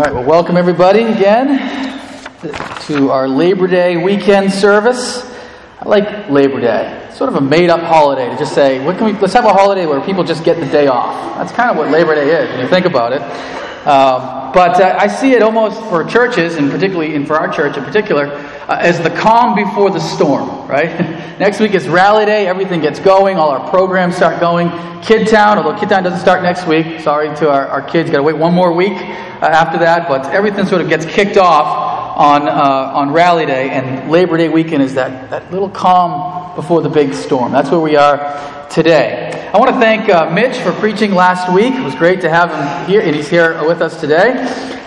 All right, well, welcome everybody again to our Labor Day weekend service. I like Labor Day. It's sort of a made up holiday to just say, what can we, let's have a holiday where people just get the day off. That's kind of what Labor Day is when you think about it. Um, but uh, I see it almost for churches, and particularly in, for our church in particular, uh, as the calm before the storm, right? next week is Rally Day, everything gets going, all our programs start going. Kid Town, although Kid Town doesn't start next week, sorry to our, our kids, got to wait one more week uh, after that, but everything sort of gets kicked off on, uh, on Rally Day, and Labor Day weekend is that, that little calm before the big storm. That's where we are today. I want to thank uh, Mitch for preaching last week. It was great to have him here, and he's here with us today.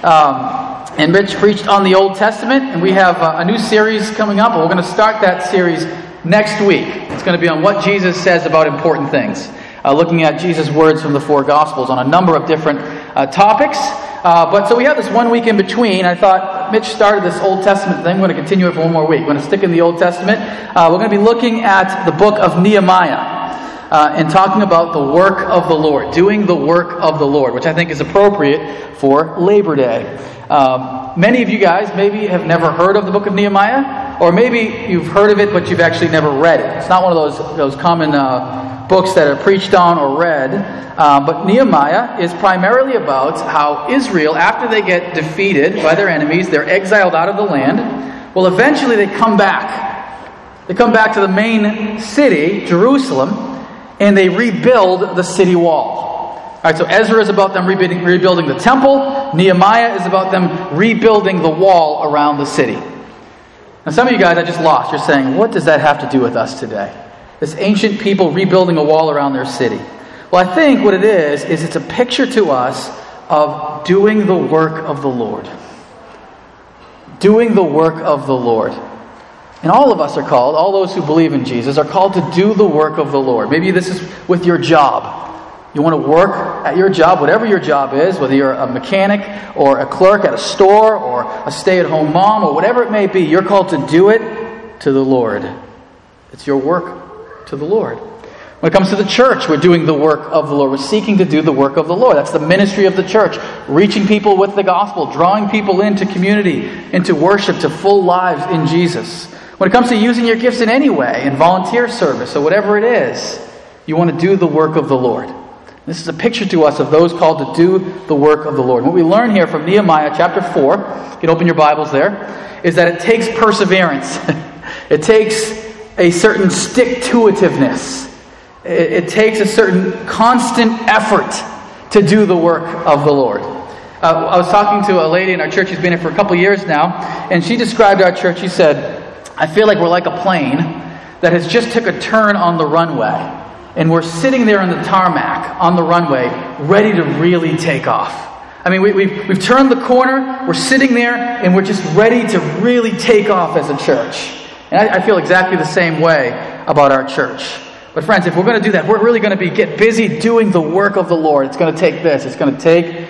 Um, and Mitch preached on the Old Testament, and we have uh, a new series coming up. We're going to start that series next week. It's going to be on what Jesus says about important things, uh, looking at Jesus' words from the four Gospels on a number of different uh, topics. Uh, but so we have this one week in between. I thought Mitch started this Old Testament thing. We're going to continue it for one more week. We're going to stick in the Old Testament. Uh, we're going to be looking at the book of Nehemiah uh, and talking about the work of the Lord, doing the work of the Lord, which I think is appropriate for Labor Day. Um, many of you guys maybe have never heard of the book of Nehemiah, or maybe you've heard of it but you've actually never read it. It's not one of those, those common uh, books that are preached on or read. Uh, but Nehemiah is primarily about how Israel, after they get defeated by their enemies, they're exiled out of the land. Well, eventually they come back. They come back to the main city, Jerusalem, and they rebuild the city wall. All right, so Ezra is about them rebuilding, rebuilding the temple. Nehemiah is about them rebuilding the wall around the city. Now, some of you guys I just lost. You're saying, what does that have to do with us today? This ancient people rebuilding a wall around their city. Well, I think what it is, is it's a picture to us of doing the work of the Lord. Doing the work of the Lord. And all of us are called, all those who believe in Jesus, are called to do the work of the Lord. Maybe this is with your job. You want to work at your job, whatever your job is, whether you're a mechanic or a clerk at a store or a stay at home mom or whatever it may be, you're called to do it to the Lord. It's your work to the Lord. When it comes to the church, we're doing the work of the Lord. We're seeking to do the work of the Lord. That's the ministry of the church, reaching people with the gospel, drawing people into community, into worship, to full lives in Jesus. When it comes to using your gifts in any way, in volunteer service or whatever it is, you want to do the work of the Lord. This is a picture to us of those called to do the work of the Lord. What we learn here from Nehemiah chapter 4, you can open your Bibles there, is that it takes perseverance. it takes a certain stick to itiveness. It, it, takes a certain constant effort to do the work of the Lord. Uh, I was talking to a lady in our church who's been here for a couple years now, and she described our church. She said, I feel like we're like a plane that has just took a turn on the runway. And we're sitting there on the tarmac on the runway, ready to really take off. I mean, we, have we've, we've turned the corner, we're sitting there, and we're just ready to really take off as a church. And I, I feel exactly the same way about our church. But friends, if we're going to do that, we're really going to be get busy doing the work of the Lord. It's going to take this. It's going to take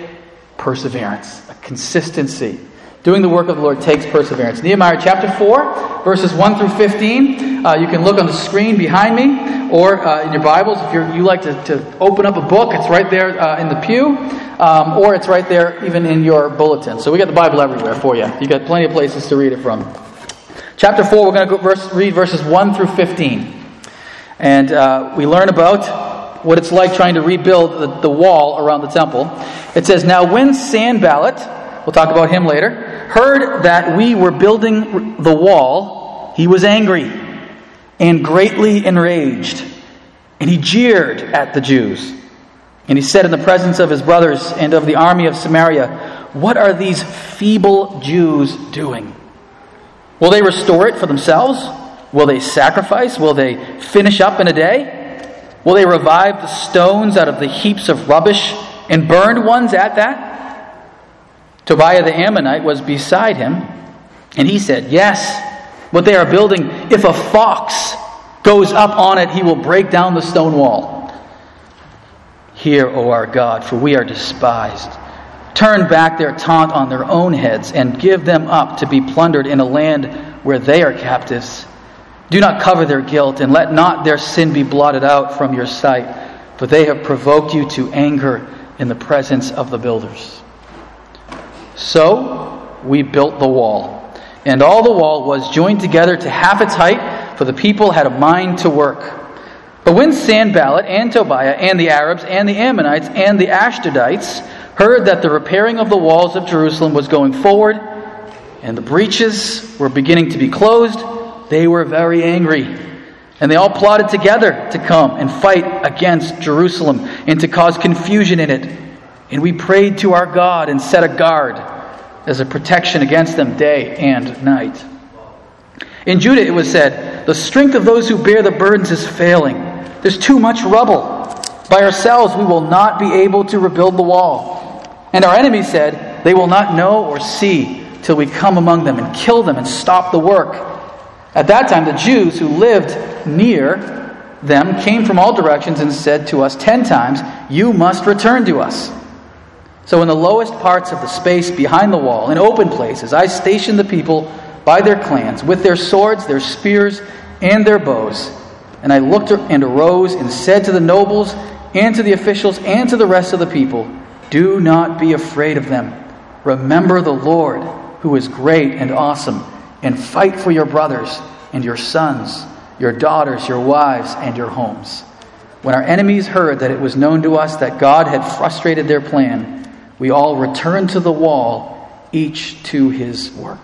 perseverance, a consistency. Doing the work of the Lord takes perseverance. Nehemiah chapter 4, verses 1 through 15. Uh, you can look on the screen behind me or uh, in your Bibles. If you like to, to open up a book, it's right there uh, in the pew, um, or it's right there even in your bulletin. So we got the Bible everywhere for you. You got plenty of places to read it from. Chapter 4, we're going to verse, read verses 1 through 15. And uh, we learn about what it's like trying to rebuild the, the wall around the temple. It says, Now when Sanballat, we'll talk about him later, heard that we were building the wall, he was angry and greatly enraged. And he jeered at the Jews. And he said in the presence of his brothers and of the army of Samaria, What are these feeble Jews doing? Will they restore it for themselves? Will they sacrifice? Will they finish up in a day? Will they revive the stones out of the heaps of rubbish and burned ones at that? Tobiah the Ammonite was beside him, and he said, Yes, what they are building, if a fox goes up on it, he will break down the stone wall. Hear, O our God, for we are despised. Turn back their taunt on their own heads and give them up to be plundered in a land where they are captives. Do not cover their guilt, and let not their sin be blotted out from your sight, for they have provoked you to anger in the presence of the builders. So we built the wall. And all the wall was joined together to half its height, for the people had a mind to work. But when Sanballat and Tobiah and the Arabs and the Ammonites and the Ashdodites heard that the repairing of the walls of Jerusalem was going forward and the breaches were beginning to be closed, they were very angry. And they all plotted together to come and fight against Jerusalem and to cause confusion in it. And we prayed to our God and set a guard as a protection against them day and night. In Judah it was said, The strength of those who bear the burdens is failing. There's too much rubble. By ourselves we will not be able to rebuild the wall. And our enemies said, They will not know or see till we come among them and kill them and stop the work. At that time, the Jews who lived near them came from all directions and said to us ten times, You must return to us. So, in the lowest parts of the space behind the wall, in open places, I stationed the people by their clans, with their swords, their spears, and their bows. And I looked and arose and said to the nobles, and to the officials, and to the rest of the people, Do not be afraid of them. Remember the Lord, who is great and awesome, and fight for your brothers and your sons, your daughters, your wives, and your homes. When our enemies heard that it was known to us that God had frustrated their plan, we all return to the wall, each to his work.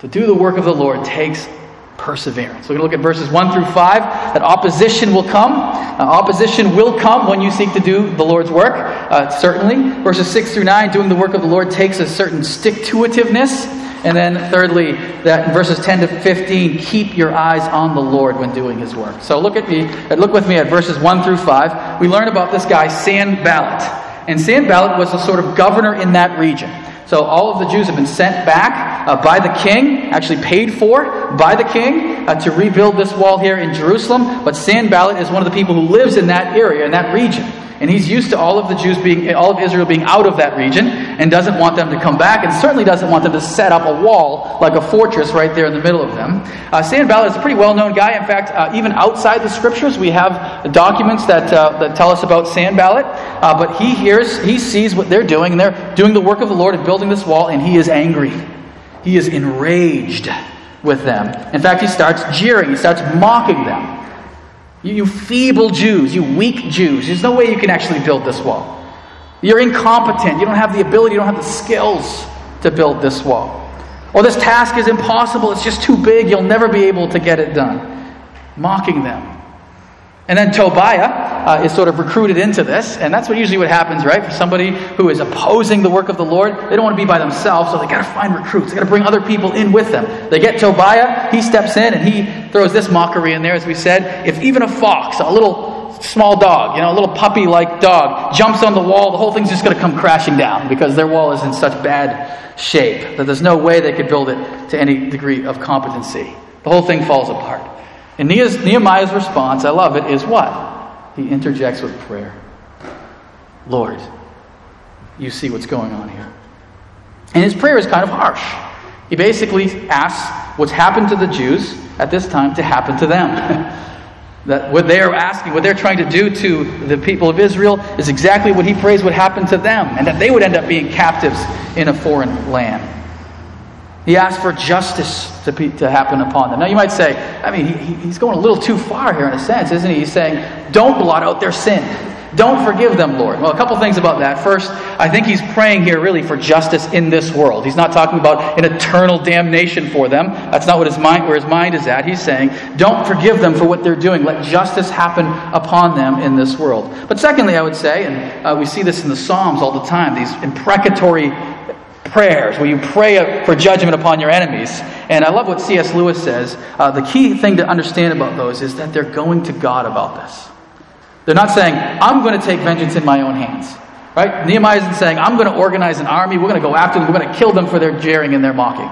To do the work of the Lord takes perseverance. We're going to look at verses 1 through 5 that opposition will come. Uh, opposition will come when you seek to do the Lord's work, uh, certainly. Verses 6 through 9, doing the work of the Lord takes a certain stick to itiveness. And then, thirdly, that verses 10 to 15, keep your eyes on the Lord when doing his work. So look at me, look with me at verses 1 through 5. We learn about this guy, Sanballat. And Sanballat was a sort of governor in that region. So all of the Jews have been sent back uh, by the king, actually paid for by the king, uh, to rebuild this wall here in Jerusalem. But Sanballat is one of the people who lives in that area, in that region. And he's used to all of the Jews being, all of Israel being out of that region and doesn't want them to come back and certainly doesn't want them to set up a wall like a fortress right there in the middle of them. Uh, Sanballat is a pretty well known guy. In fact, uh, even outside the scriptures, we have documents that, uh, that tell us about Sanballat. Uh, but he hears, he sees what they're doing, and they're doing the work of the Lord of building this wall, and he is angry. He is enraged with them. In fact, he starts jeering, he starts mocking them. You, you feeble Jews, you weak Jews, there's no way you can actually build this wall. You're incompetent. You don't have the ability, you don't have the skills to build this wall. Or this task is impossible, it's just too big, you'll never be able to get it done. Mocking them. And then Tobiah uh, is sort of recruited into this, and that's what usually what happens, right? For somebody who is opposing the work of the Lord, they don't want to be by themselves, so they got to find recruits. They got to bring other people in with them. They get Tobiah, he steps in, and he throws this mockery in there, as we said. If even a fox, a little small dog, you know, a little puppy-like dog, jumps on the wall, the whole thing's just going to come crashing down because their wall is in such bad shape that there's no way they could build it to any degree of competency. The whole thing falls apart. And Nehemiah's response, I love it, is what? He interjects with prayer. Lord, you see what's going on here. And his prayer is kind of harsh. He basically asks what's happened to the Jews at this time to happen to them. that what they're asking, what they're trying to do to the people of Israel is exactly what he prays would happen to them, and that they would end up being captives in a foreign land. He asked for justice to, be, to happen upon them. Now, you might say, I mean, he, he's going a little too far here in a sense, isn't he? He's saying, don't blot out their sin. Don't forgive them, Lord. Well, a couple things about that. First, I think he's praying here really for justice in this world. He's not talking about an eternal damnation for them. That's not what his mind, where his mind is at. He's saying, don't forgive them for what they're doing. Let justice happen upon them in this world. But secondly, I would say, and uh, we see this in the Psalms all the time, these imprecatory prayers where you pray for judgment upon your enemies. And I love what C.S. Lewis says. Uh, the key thing to understand about those is that they're going to God about this. They're not saying, I'm going to take vengeance in my own hands. Right? Nehemiah isn't saying, I'm going to organize an army, we're going to go after them, we're going to kill them for their jeering and their mocking.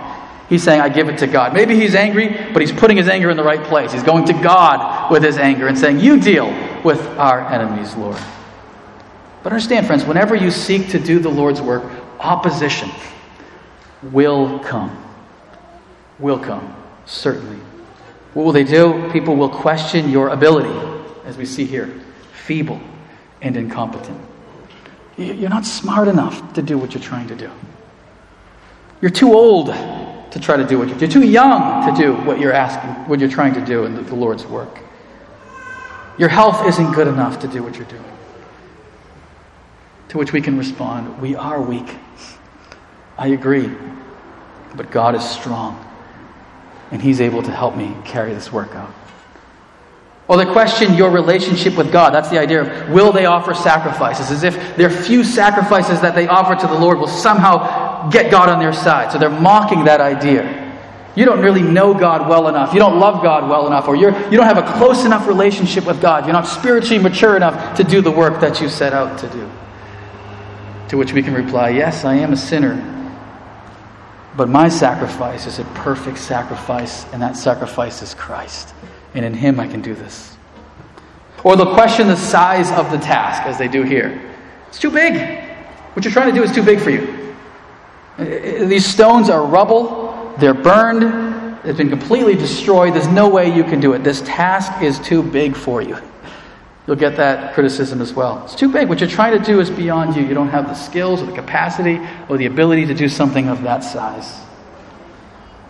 He's saying, I give it to God. Maybe he's angry, but he's putting his anger in the right place. He's going to God with his anger and saying, You deal with our enemies, Lord. But understand, friends, whenever you seek to do the Lord's work, opposition will come. Will come, certainly. What will they do? People will question your ability, as we see here feeble and incompetent. You're not smart enough to do what you're trying to do. You're too old to try to do what you're, you're too young to do what you're asking, what you're trying to do in the, the Lord's work. Your health isn't good enough to do what you're doing. To which we can respond, we are weak. I agree. But God is strong. And He's able to help me carry this work out. Or they question your relationship with God. That's the idea of will they offer sacrifices? As if their few sacrifices that they offer to the Lord will somehow get God on their side. So they're mocking that idea. You don't really know God well enough. You don't love God well enough, or you're, you don't have a close enough relationship with God. You're not spiritually mature enough to do the work that you set out to do. To which we can reply, Yes, I am a sinner, but my sacrifice is a perfect sacrifice, and that sacrifice is Christ. And in Him I can do this. Or they'll question the size of the task, as they do here. It's too big. What you're trying to do is too big for you. These stones are rubble, they're burned, they've been completely destroyed. There's no way you can do it. This task is too big for you. You'll get that criticism as well. It's too big. What you're trying to do is beyond you. You don't have the skills or the capacity or the ability to do something of that size.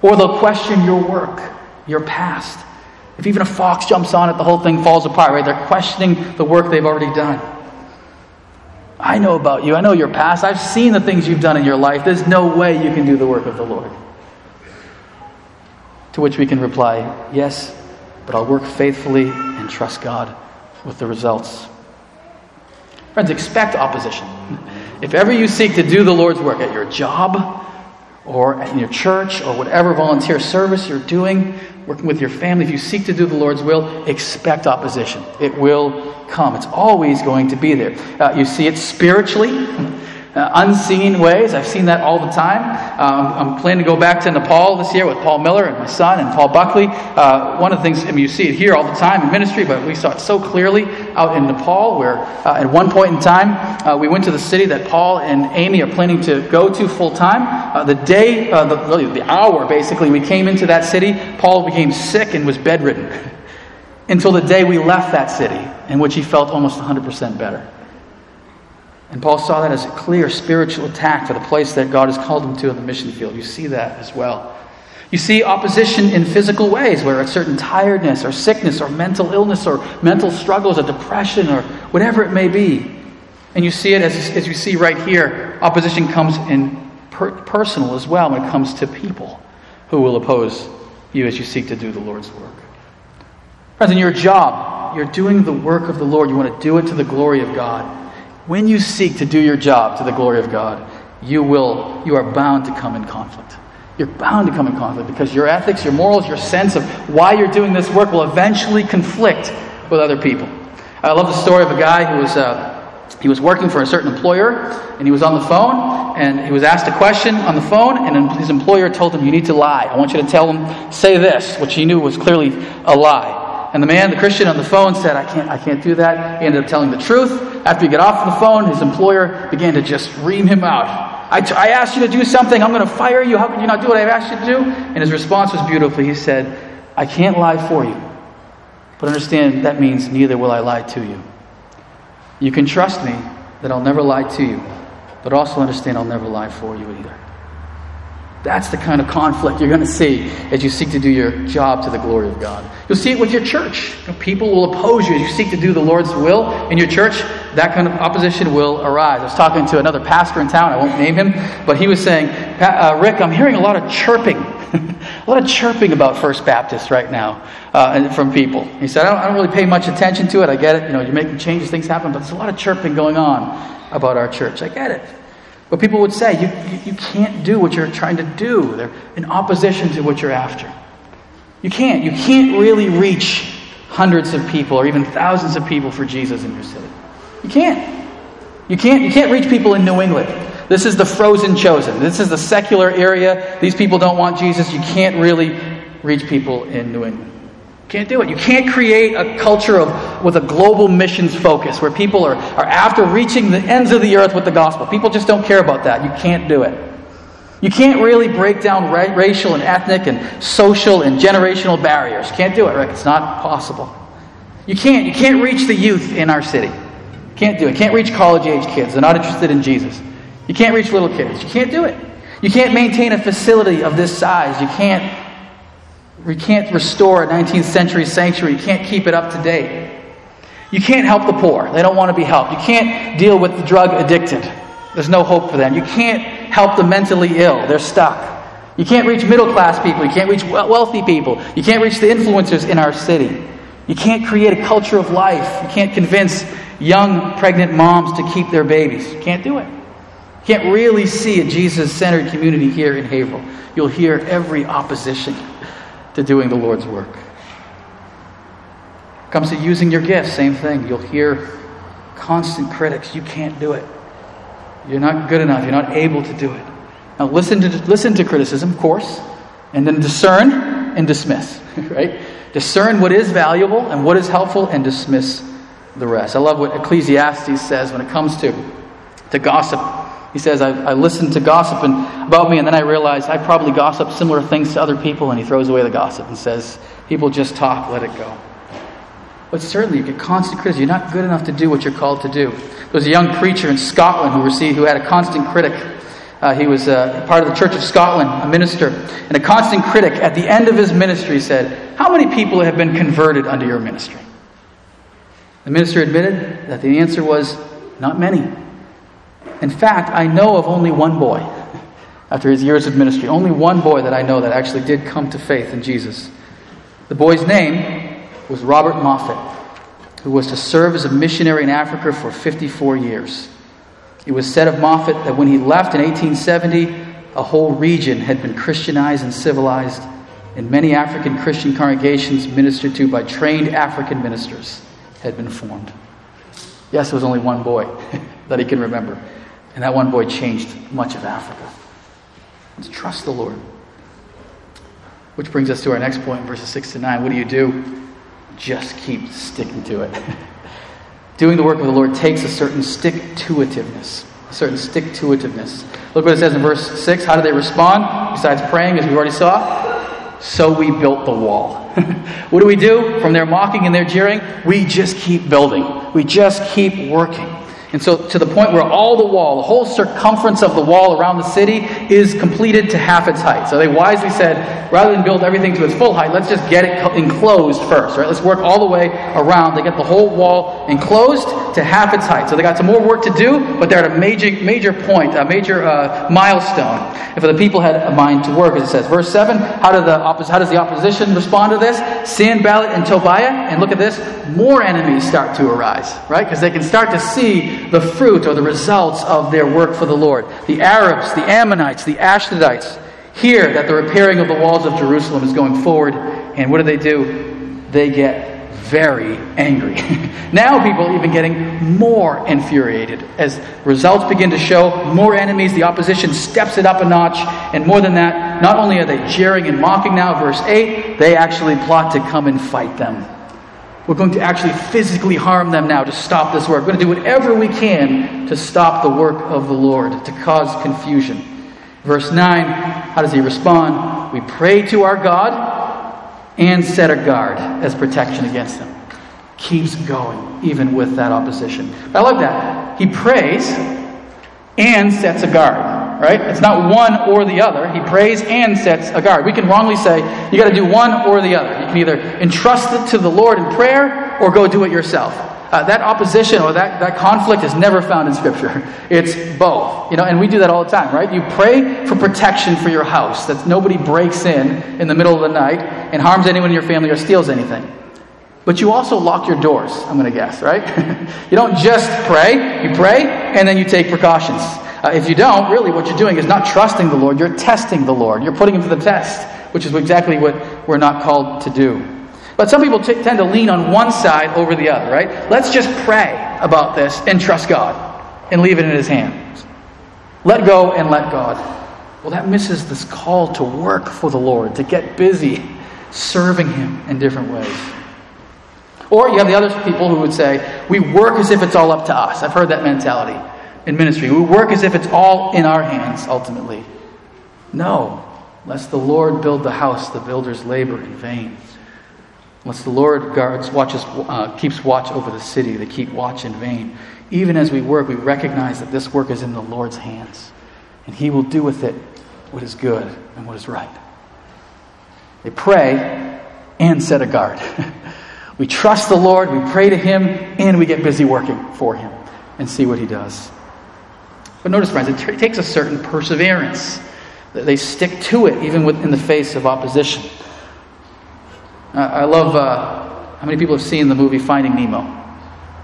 Or they'll question your work, your past. If even a fox jumps on it, the whole thing falls apart, right? They're questioning the work they've already done. I know about you. I know your past. I've seen the things you've done in your life. There's no way you can do the work of the Lord. To which we can reply, Yes, but I'll work faithfully and trust God with the results. Friends, expect opposition. If ever you seek to do the Lord's work at your job or in your church or whatever volunteer service you're doing, working with your family, if you seek to do the Lord's will, expect opposition. It will come. It's always going to be there. Uh, you see it spiritually uh, unseen ways. I've seen that all the time. Um, I'm planning to go back to Nepal this year with Paul Miller and my son and Paul Buckley. Uh, one of the things, I mean, you see it here all the time in ministry, but we saw it so clearly out in Nepal, where uh, at one point in time, uh, we went to the city that Paul and Amy are planning to go to full time. Uh, the day, uh, the, the hour basically, we came into that city, Paul became sick and was bedridden until the day we left that city, in which he felt almost 100% better. And Paul saw that as a clear spiritual attack for the place that God has called him to in the mission field. You see that as well. You see opposition in physical ways, where a certain tiredness or sickness or mental illness or mental struggles or depression or whatever it may be. And you see it as, as you see right here. Opposition comes in per- personal as well when it comes to people who will oppose you as you seek to do the Lord's work. Friends, in your job, you're doing the work of the Lord. You want to do it to the glory of God. When you seek to do your job to the glory of God, you will, you are bound to come in conflict. You're bound to come in conflict because your ethics, your morals, your sense of why you're doing this work will eventually conflict with other people. I love the story of a guy who was uh, he was working for a certain employer and he was on the phone and he was asked a question on the phone and his employer told him you need to lie i want you to tell him say this which he knew was clearly a lie and the man, the Christian on the phone said, I can't, I can't do that. He ended up telling the truth. After he got off the phone, his employer began to just ream him out. I, t- I asked you to do something. I'm going to fire you. How can you not do what I've asked you to do? And his response was beautiful. He said, I can't lie for you. But understand that means neither will I lie to you. You can trust me that I'll never lie to you, but also understand I'll never lie for you either. That's the kind of conflict you're going to see as you seek to do your job to the glory of God. You'll see it with your church. People will oppose you as you seek to do the Lord's will in your church. That kind of opposition will arise. I was talking to another pastor in town. I won't name him, but he was saying, uh, Rick, I'm hearing a lot of chirping, a lot of chirping about First Baptist right now uh, from people. He said, I don't, I don't really pay much attention to it. I get it. You know, you're making changes, things happen, but there's a lot of chirping going on about our church. I get it. But people would say, you, you, you, can't do what you're trying to do. They're in opposition to what you're after. You can't. You can't really reach hundreds of people or even thousands of people for Jesus in your city. You can't. You can't, you can't reach people in New England. This is the frozen chosen. This is the secular area. These people don't want Jesus. You can't really reach people in New England. Can't do it. You can't create a culture of, with a global missions focus where people are, are after reaching the ends of the earth with the gospel. People just don't care about that. You can't do it. You can't really break down ra- racial and ethnic and social and generational barriers. Can't do it, right? It's not possible. You can't. You can't reach the youth in our city. Can't do it. Can't reach college age kids. They're not interested in Jesus. You can't reach little kids. You can't do it. You can't maintain a facility of this size. You can't, you can't restore a 19th century sanctuary. You can't keep it up to date. You can't help the poor. They don't want to be helped. You can't deal with the drug addicted. There's no hope for them. You can't help the mentally ill. They're stuck. You can't reach middle class people. You can't reach wealthy people. You can't reach the influencers in our city. You can't create a culture of life. You can't convince young pregnant moms to keep their babies. You can't do it. You can't really see a Jesus centered community here in Haverhill. You'll hear every opposition to doing the Lord's work. Comes to using your gifts, same thing. You'll hear constant critics. You can't do it. You're not good enough. You're not able to do it. Now listen to listen to criticism, of course, and then discern and dismiss, right? Discern what is valuable and what is helpful and dismiss the rest. I love what Ecclesiastes says when it comes to, to gossip. He says, I, I listened to gossip and, about me, and then I realized I probably gossip similar things to other people, and he throws away the gossip and says, People just talk, let it go. But certainly, you get constant criticism. You're not good enough to do what you're called to do. There was a young preacher in Scotland who received, who had a constant critic. Uh, he was uh, part of the Church of Scotland, a minister, and a constant critic. At the end of his ministry, said, "How many people have been converted under your ministry?" The minister admitted that the answer was, "Not many." In fact, I know of only one boy. After his years of ministry, only one boy that I know that actually did come to faith in Jesus. The boy's name was Robert Moffat, who was to serve as a missionary in Africa for 54 years. It was said of Moffat that when he left in 1870, a whole region had been Christianized and civilized, and many African Christian congregations ministered to by trained African ministers had been formed. Yes, it was only one boy that he can remember, and that one boy changed much of Africa. Let's trust the Lord. Which brings us to our next point, verses 6 to 9. What do you do just keep sticking to it. Doing the work of the Lord takes a certain stick to itiveness. A certain stick to itiveness. Look what it says in verse 6. How do they respond? Besides praying, as we already saw. So we built the wall. what do we do? From their mocking and their jeering, we just keep building. We just keep working. And so, to the point where all the wall, the whole circumference of the wall around the city, is completed to half its height. So they wisely said, rather than build everything to its full height, let's just get it enclosed first, right? Let's work all the way around. They get the whole wall enclosed to half its height. So they got some more work to do, but they're at a major, major point, a major uh, milestone. And for the people had a mind to work, as it says. Verse 7, how, do the oppos- how does the opposition respond to this? Sanballat and Tobiah, and look at this, more enemies start to arise, right? Because they can start to see the fruit or the results of their work for the Lord. The Arabs, the Ammonites, the Ashdodites hear that the repairing of the walls of Jerusalem is going forward, and what do they do? They get very angry. now people are even getting more infuriated. As results begin to show, more enemies, the opposition steps it up a notch, and more than that, not only are they jeering and mocking now, verse 8, they actually plot to come and fight them. We're going to actually physically harm them now to stop this work. We're going to do whatever we can to stop the work of the Lord, to cause confusion. Verse 9, how does he respond? We pray to our God and set a guard as protection against them. Keeps going, even with that opposition. I love that. He prays and sets a guard right? It's not one or the other. He prays and sets a guard. We can wrongly say you got to do one or the other. You can either entrust it to the Lord in prayer or go do it yourself. Uh, that opposition or that, that conflict is never found in Scripture. It's both. You know, and we do that all the time, right? You pray for protection for your house, that nobody breaks in in the middle of the night and harms anyone in your family or steals anything. But you also lock your doors, I'm going to guess, right? you don't just pray, you pray, and then you take precautions. Uh, if you don't, really what you're doing is not trusting the Lord, you're testing the Lord. You're putting him to the test, which is exactly what we're not called to do. But some people t- tend to lean on one side over the other, right? Let's just pray about this and trust God and leave it in his hands. Let go and let God. Well, that misses this call to work for the Lord, to get busy serving him in different ways. Or you have the other people who would say, we work as if it's all up to us. I've heard that mentality in ministry. We work as if it's all in our hands, ultimately. No. Lest the Lord build the house, the builders labor in vain. Lest the Lord guards, watches, uh, keeps watch over the city, they keep watch in vain. Even as we work, we recognize that this work is in the Lord's hands, and He will do with it what is good and what is right. They pray and set a guard. we trust the Lord, we pray to Him, and we get busy working for Him and see what He does. But notice, friends, it t- takes a certain perseverance. They stick to it even in the face of opposition. Uh, I love uh, how many people have seen the movie Finding Nemo?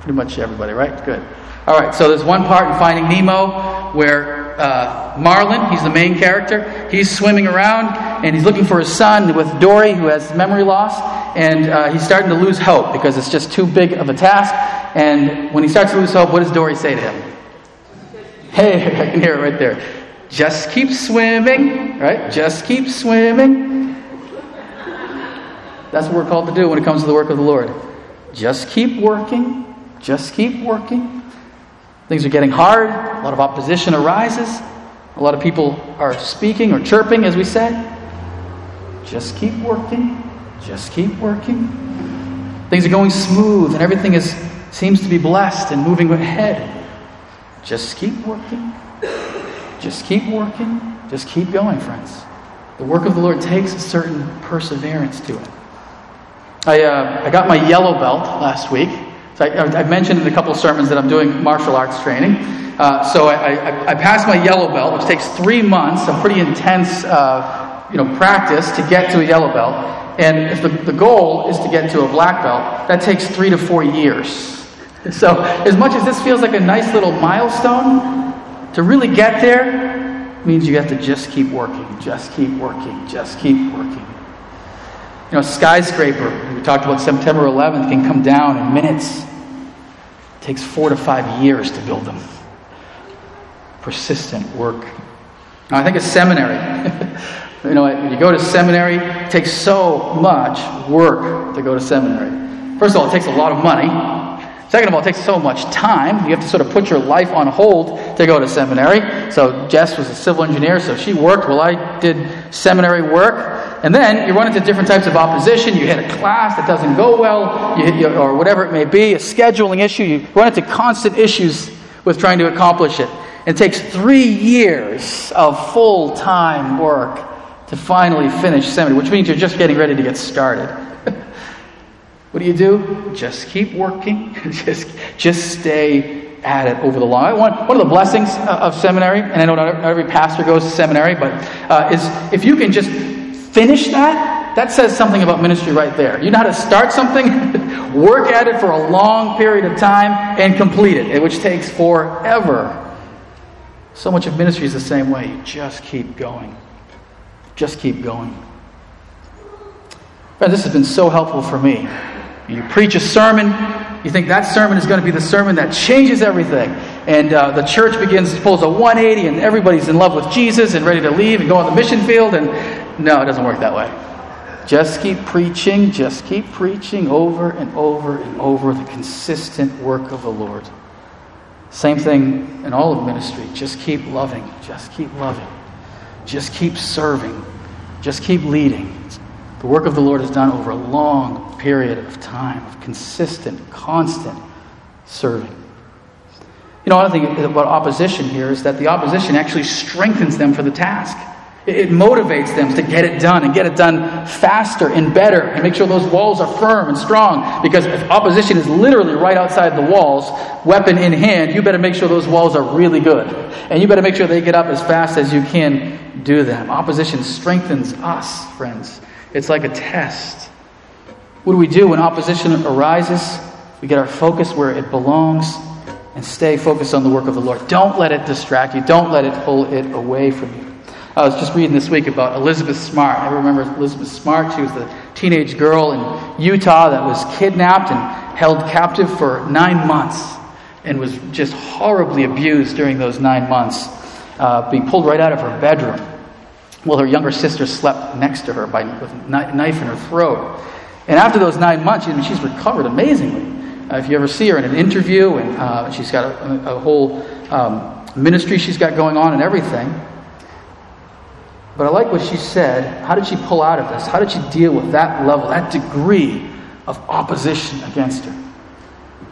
Pretty much everybody, right? Good. All right, so there's one part in Finding Nemo where uh, Marlin, he's the main character, he's swimming around and he's looking for his son with Dory, who has memory loss, and uh, he's starting to lose hope because it's just too big of a task. And when he starts to lose hope, what does Dory say to him? Hey, I can hear it right there. Just keep swimming, right? Just keep swimming. That's what we're called to do when it comes to the work of the Lord. Just keep working, just keep working. Things are getting hard, a lot of opposition arises, a lot of people are speaking or chirping, as we said. Just keep working, just keep working. Things are going smooth and everything is, seems to be blessed and moving ahead. Just keep working, just keep working, just keep going, friends. The work of the Lord takes a certain perseverance to it. I, uh, I got my yellow belt last week. So I, I, mentioned in a couple of sermons that I'm doing martial arts training. Uh, so I, I, I, passed my yellow belt, which takes three months a pretty intense uh, you know, practice to get to a yellow belt. And if the, the goal is to get to a black belt, that takes three to four years. So, as much as this feels like a nice little milestone, to really get there means you have to just keep working, just keep working, just keep working. You know, skyscraper, we talked about September 11th, can come down in minutes takes four to five years to build them. Persistent work. Now, I think a seminary. you know, you go to seminary, it takes so much work to go to seminary. First of all, it takes a lot of money. Second of all, it takes so much time. You have to sort of put your life on hold to go to seminary. So Jess was a civil engineer, so she worked while I did seminary work. And then you run into different types of opposition. You hit a class that doesn't go well, you hit, or whatever it may be, a scheduling issue. You run into constant issues with trying to accomplish it. It takes three years of full time work to finally finish seminary, which means you're just getting ready to get started. what do you do? Just keep working. just, just stay at it over the long. One, one of the blessings of seminary, and I know not every pastor goes to seminary, but uh, is if you can just finish that, that says something about ministry right there. You know how to start something, work at it for a long period of time, and complete it, which takes forever. So much of ministry is the same way. You just keep going. Just keep going. Friends, this has been so helpful for me. You preach a sermon, you think that sermon is going to be the sermon that changes everything. And uh, the church begins, pulls a 180, and everybody's in love with Jesus and ready to leave and go on the mission field. And no, it doesn't work that way. Just keep preaching, just keep preaching over and over and over the consistent work of the Lord. Same thing in all of ministry. Just keep loving, just keep loving, just keep serving, just keep leading. The work of the Lord is done over a long period of time of consistent, constant serving. You know, another thing about opposition here is that the opposition actually strengthens them for the task. It motivates them to get it done and get it done faster and better and make sure those walls are firm and strong. Because if opposition is literally right outside the walls, weapon in hand, you better make sure those walls are really good. And you better make sure they get up as fast as you can do them. Opposition strengthens us, friends. It's like a test. What do we do when opposition arises? We get our focus where it belongs and stay focused on the work of the Lord. Don't let it distract you, don't let it pull it away from you. I was just reading this week about Elizabeth Smart. I remember Elizabeth Smart. She was the teenage girl in Utah that was kidnapped and held captive for nine months and was just horribly abused during those nine months, uh, being pulled right out of her bedroom while her younger sister slept next to her by, with a knife in her throat. And after those nine months, I mean, she's recovered amazingly. Uh, if you ever see her in an interview, and uh, she's got a, a whole um, ministry she's got going on and everything. But I like what she said. How did she pull out of this? How did she deal with that level, that degree of opposition against her?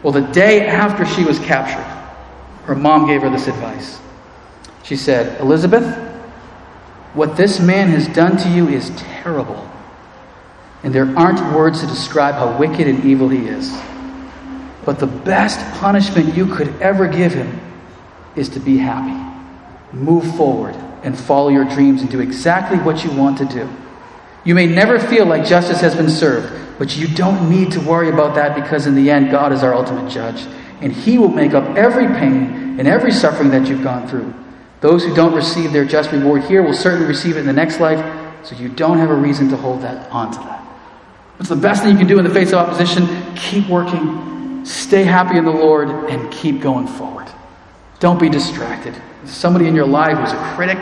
Well, the day after she was captured, her mom gave her this advice. She said, Elizabeth, What this man has done to you is terrible. And there aren't words to describe how wicked and evil he is. But the best punishment you could ever give him is to be happy. Move forward and follow your dreams and do exactly what you want to do. You may never feel like justice has been served, but you don't need to worry about that because in the end, God is our ultimate judge. And He will make up every pain and every suffering that you've gone through. Those who don't receive their just reward here will certainly receive it in the next life, so you don't have a reason to hold that on to that. What's the best thing you can do in the face of opposition? Keep working, stay happy in the Lord, and keep going forward. Don't be distracted. Somebody in your life who's a critic,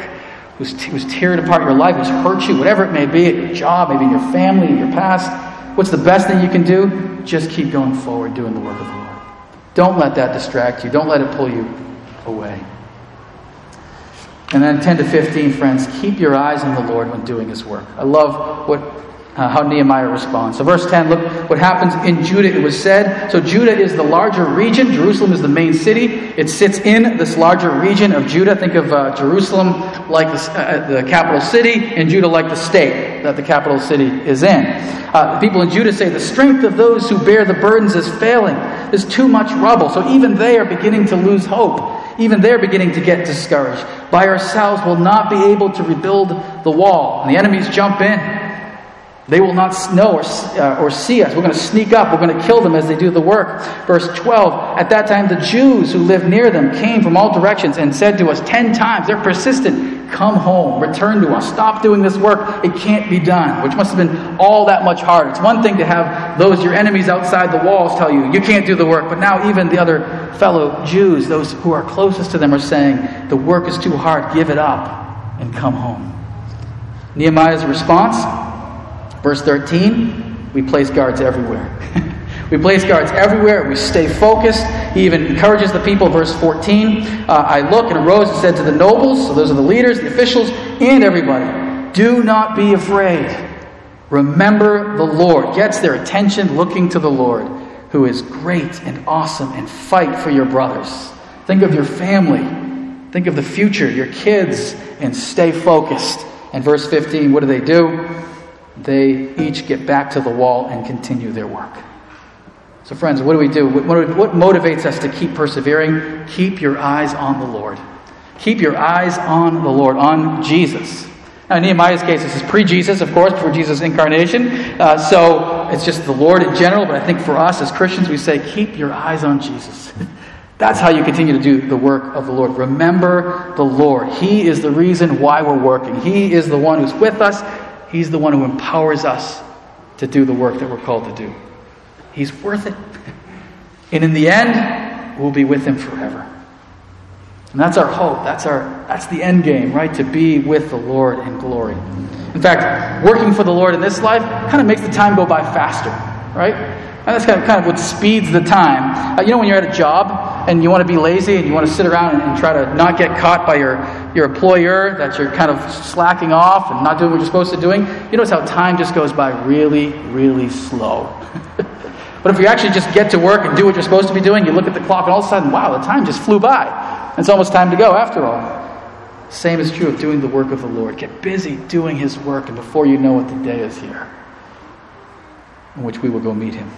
who's, t- who's tearing apart your life, who's hurt you, whatever it may be, at your job, maybe in your family, in your past. What's the best thing you can do? Just keep going forward, doing the work of the Lord. Don't let that distract you. Don't let it pull you away. And then 10 to 15, friends, keep your eyes on the Lord when doing his work. I love what uh, how Nehemiah responds. So, verse 10, look what happens in Judah. It was said, so Judah is the larger region. Jerusalem is the main city. It sits in this larger region of Judah. Think of uh, Jerusalem like the, uh, the, capital city, and Judah like the state that the capital city is in. Uh, people in Judah say the strength of those who bear the burdens is failing. There's too much rubble. So, even they are beginning to lose hope. Even they're beginning to get discouraged. By ourselves, we'll not be able to rebuild the wall. And the enemies jump in. They will not know or, uh, or see us. We're going to sneak up. We're going to kill them as they do the work. Verse 12 At that time, the Jews who lived near them came from all directions and said to us ten times, they're persistent, come home, return to us, stop doing this work. It can't be done, which must have been all that much harder. It's one thing to have those, your enemies outside the walls, tell you, you can't do the work. But now, even the other fellow Jews, those who are closest to them, are saying, the work is too hard, give it up and come home. Nehemiah's response Verse 13, we place guards everywhere. we place guards everywhere. We stay focused. He even encourages the people. Verse 14, uh, I look and arose and said to the nobles, so those are the leaders, the officials, and everybody, do not be afraid. Remember the Lord. Gets their attention looking to the Lord, who is great and awesome, and fight for your brothers. Think of your family. Think of the future, your kids, and stay focused. And verse 15, what do they do? They each get back to the wall and continue their work. So, friends, what do we do? What, motivates us to keep persevering? Keep your eyes on the Lord. Keep your eyes on the Lord, on Jesus. Now, in Nehemiah's case, this is pre Jesus, of course, before Jesus' incarnation. Uh, so it's just the Lord in general, but I think for us as Christians, we say, keep your eyes on Jesus. That's how you continue to do the work of the Lord. Remember the Lord. He is the reason why we're working, He is the one who's with us, He's the one who empowers us to do the work that we're called to do. He's worth it. And in the end, we'll be with him forever. And that's our hope. That's our that's the end game, right? To be with the Lord in glory. In fact, working for the Lord in this life kind of makes the time go by faster, right? And that's kind of, kind of what speeds the time. Uh, you know, when you're at a job and you want to be lazy and you want to sit around and, and, try to not get caught by your, your employer, that you're kind of slacking off and not doing what you're supposed to doing, you notice how time just goes by really, really slow. but if you actually just get to work and do what you're supposed to be doing, you look at the clock and all of a sudden, wow, the time just flew by. It's almost time to go after all. Same is true of doing the work of the Lord. Get busy doing His work, and before you know it, the day is here in which we will go meet Him.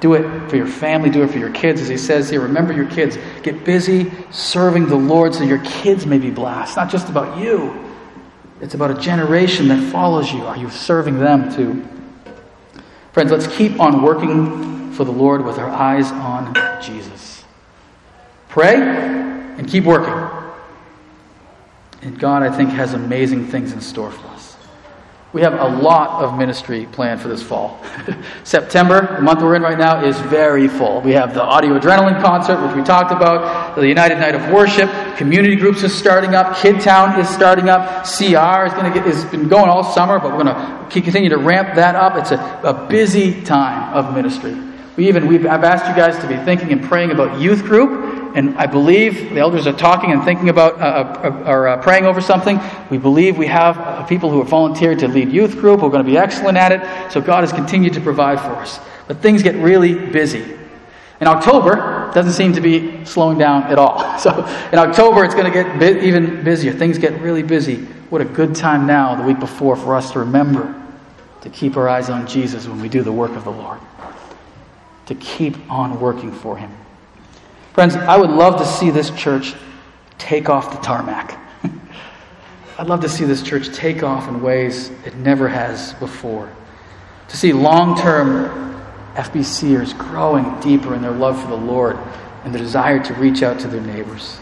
Do it for your family, do it for your kids. As he says here, remember your kids. Get busy serving the Lord so your kids may be blessed. It's not just about you, it's about a generation that follows you. Are you serving them too? Friends, let's keep on working for the Lord with our eyes on Jesus. Pray and keep working. And God, I think, has amazing things in store for us. We have a lot of ministry planned for this fall. September, the month we're in right now, is very full. We have the Audio Adrenaline concert, which we talked about, the United Night of Worship, community groups is starting up, Kid Town is starting up, CR is going to get has been going all summer, but we're going to continue to ramp that up. It's a, a busy time of ministry. We even we've, I've asked you guys to be thinking and praying about youth group and I believe the elders are talking and thinking about uh, uh, or uh, praying over something. We believe we have uh, people who have volunteered to lead youth group who are going to be excellent at it. So God has continued to provide for us. But things get really busy. In October, doesn't seem to be slowing down at all. So in October, it's going to get even busier. Things get really busy. What a good time now, the week before, for us to remember to keep our eyes on Jesus when we do the work of the Lord, to keep on working for Him. Friends, I would love to see this church take off the tarmac. I'd love to see this church take off in ways it never has before. To see long term FBCers growing deeper in their love for the Lord and the desire to reach out to their neighbors.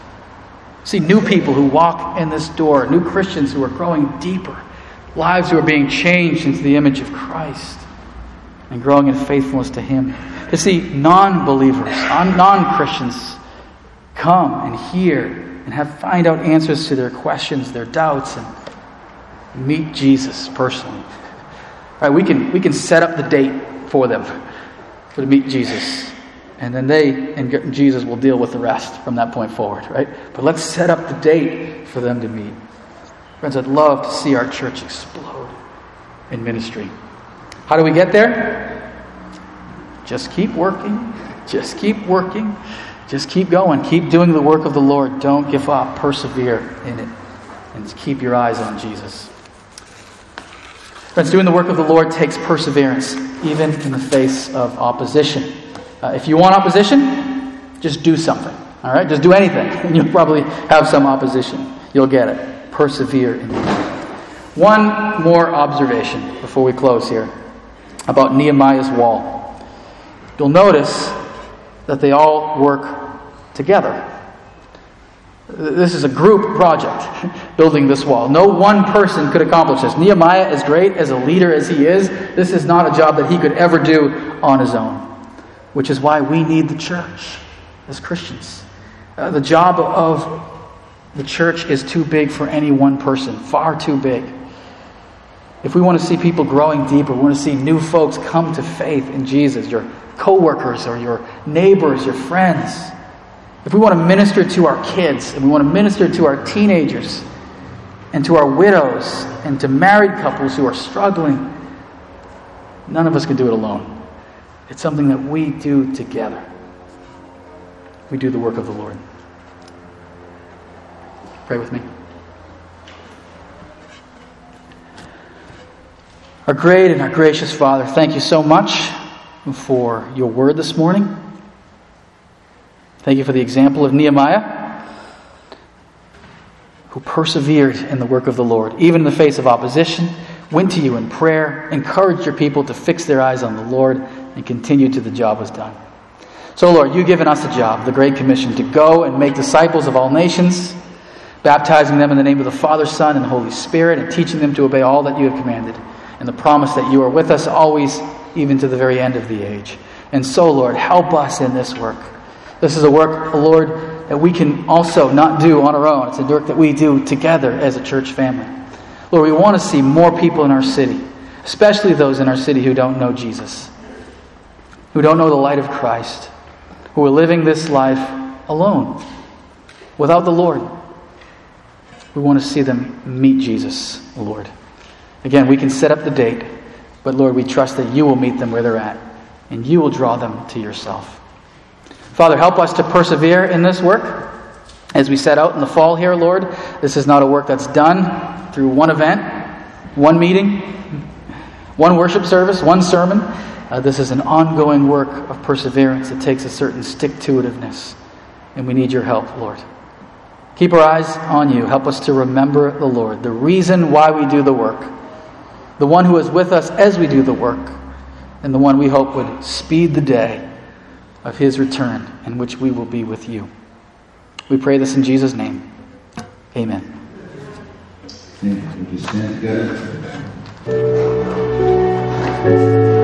See new people who walk in this door, new Christians who are growing deeper, lives who are being changed into the image of Christ and growing in faithfulness to Him. To see non believers, non Christians come and hear and have find out answers to their questions, their doubts, and meet Jesus personally. Right, we can we can set up the date for them to meet Jesus. And then they and Jesus will deal with the rest from that point forward, right? But let's set up the date for them to meet. Friends, I'd love to see our church explode in ministry. How do we get there? Just keep working. Just keep working. Just keep going. Keep doing the work of the Lord. Don't give up. Persevere in it. And keep your eyes on Jesus. Friends, doing the work of the Lord takes perseverance, even in the face of opposition. Uh, if you want opposition, just do something. All right? Just do anything, and you'll probably have some opposition. You'll get it. Persevere in it. One more observation before we close here about Nehemiah's wall. You'll notice that they all work together. This is a group project, building this wall. No one person could accomplish this. Nehemiah, as great as a leader as he is, this is not a job that he could ever do on his own, which is why we need the church as Christians. Uh, the job of the church is too big for any one person, far too big. If we want to see people growing deeper, we want to see new folks come to faith in Jesus, your coworkers or your neighbors, your friends. If we want to minister to our kids and we want to minister to our teenagers and to our widows and to married couples who are struggling, none of us can do it alone. It's something that we do together. We do the work of the Lord. Pray with me. Our great and our gracious Father, thank you so much for your word this morning. Thank you for the example of Nehemiah, who persevered in the work of the Lord, even in the face of opposition, went to you in prayer, encouraged your people to fix their eyes on the Lord, and continued till the job was done. So, Lord, you've given us a job, the Great Commission, to go and make disciples of all nations, baptizing them in the name of the Father, Son, and Holy Spirit, and teaching them to obey all that you have commanded, and the promise that you are with us always, even to the very end of the age. And so, Lord, help us in this work. This is a work, Lord, that we can also not do on our own. It's a work that we do together as a church family. Lord, we want to see more people in our city, especially those in our city who don't know Jesus, who don't know the light of Christ, who are living this life alone, without the Lord. We want to see them meet Jesus, Lord. Again, we can set up the date, but Lord, we trust that you will meet them where they're at, and you will draw them to yourself. Father, help us to persevere in this work as we set out in the fall here, Lord. This is not a work that's done through one event, one meeting, one worship service, one sermon. Uh, this is an ongoing work of perseverance. It takes a certain stick to itiveness, and we need your help, Lord. Keep our eyes on you. Help us to remember the Lord, the reason why we do the work, the one who is with us as we do the work, and the one we hope would speed the day of his return in which we will be with you. We pray this in Jesus' name. Amen. Thank you.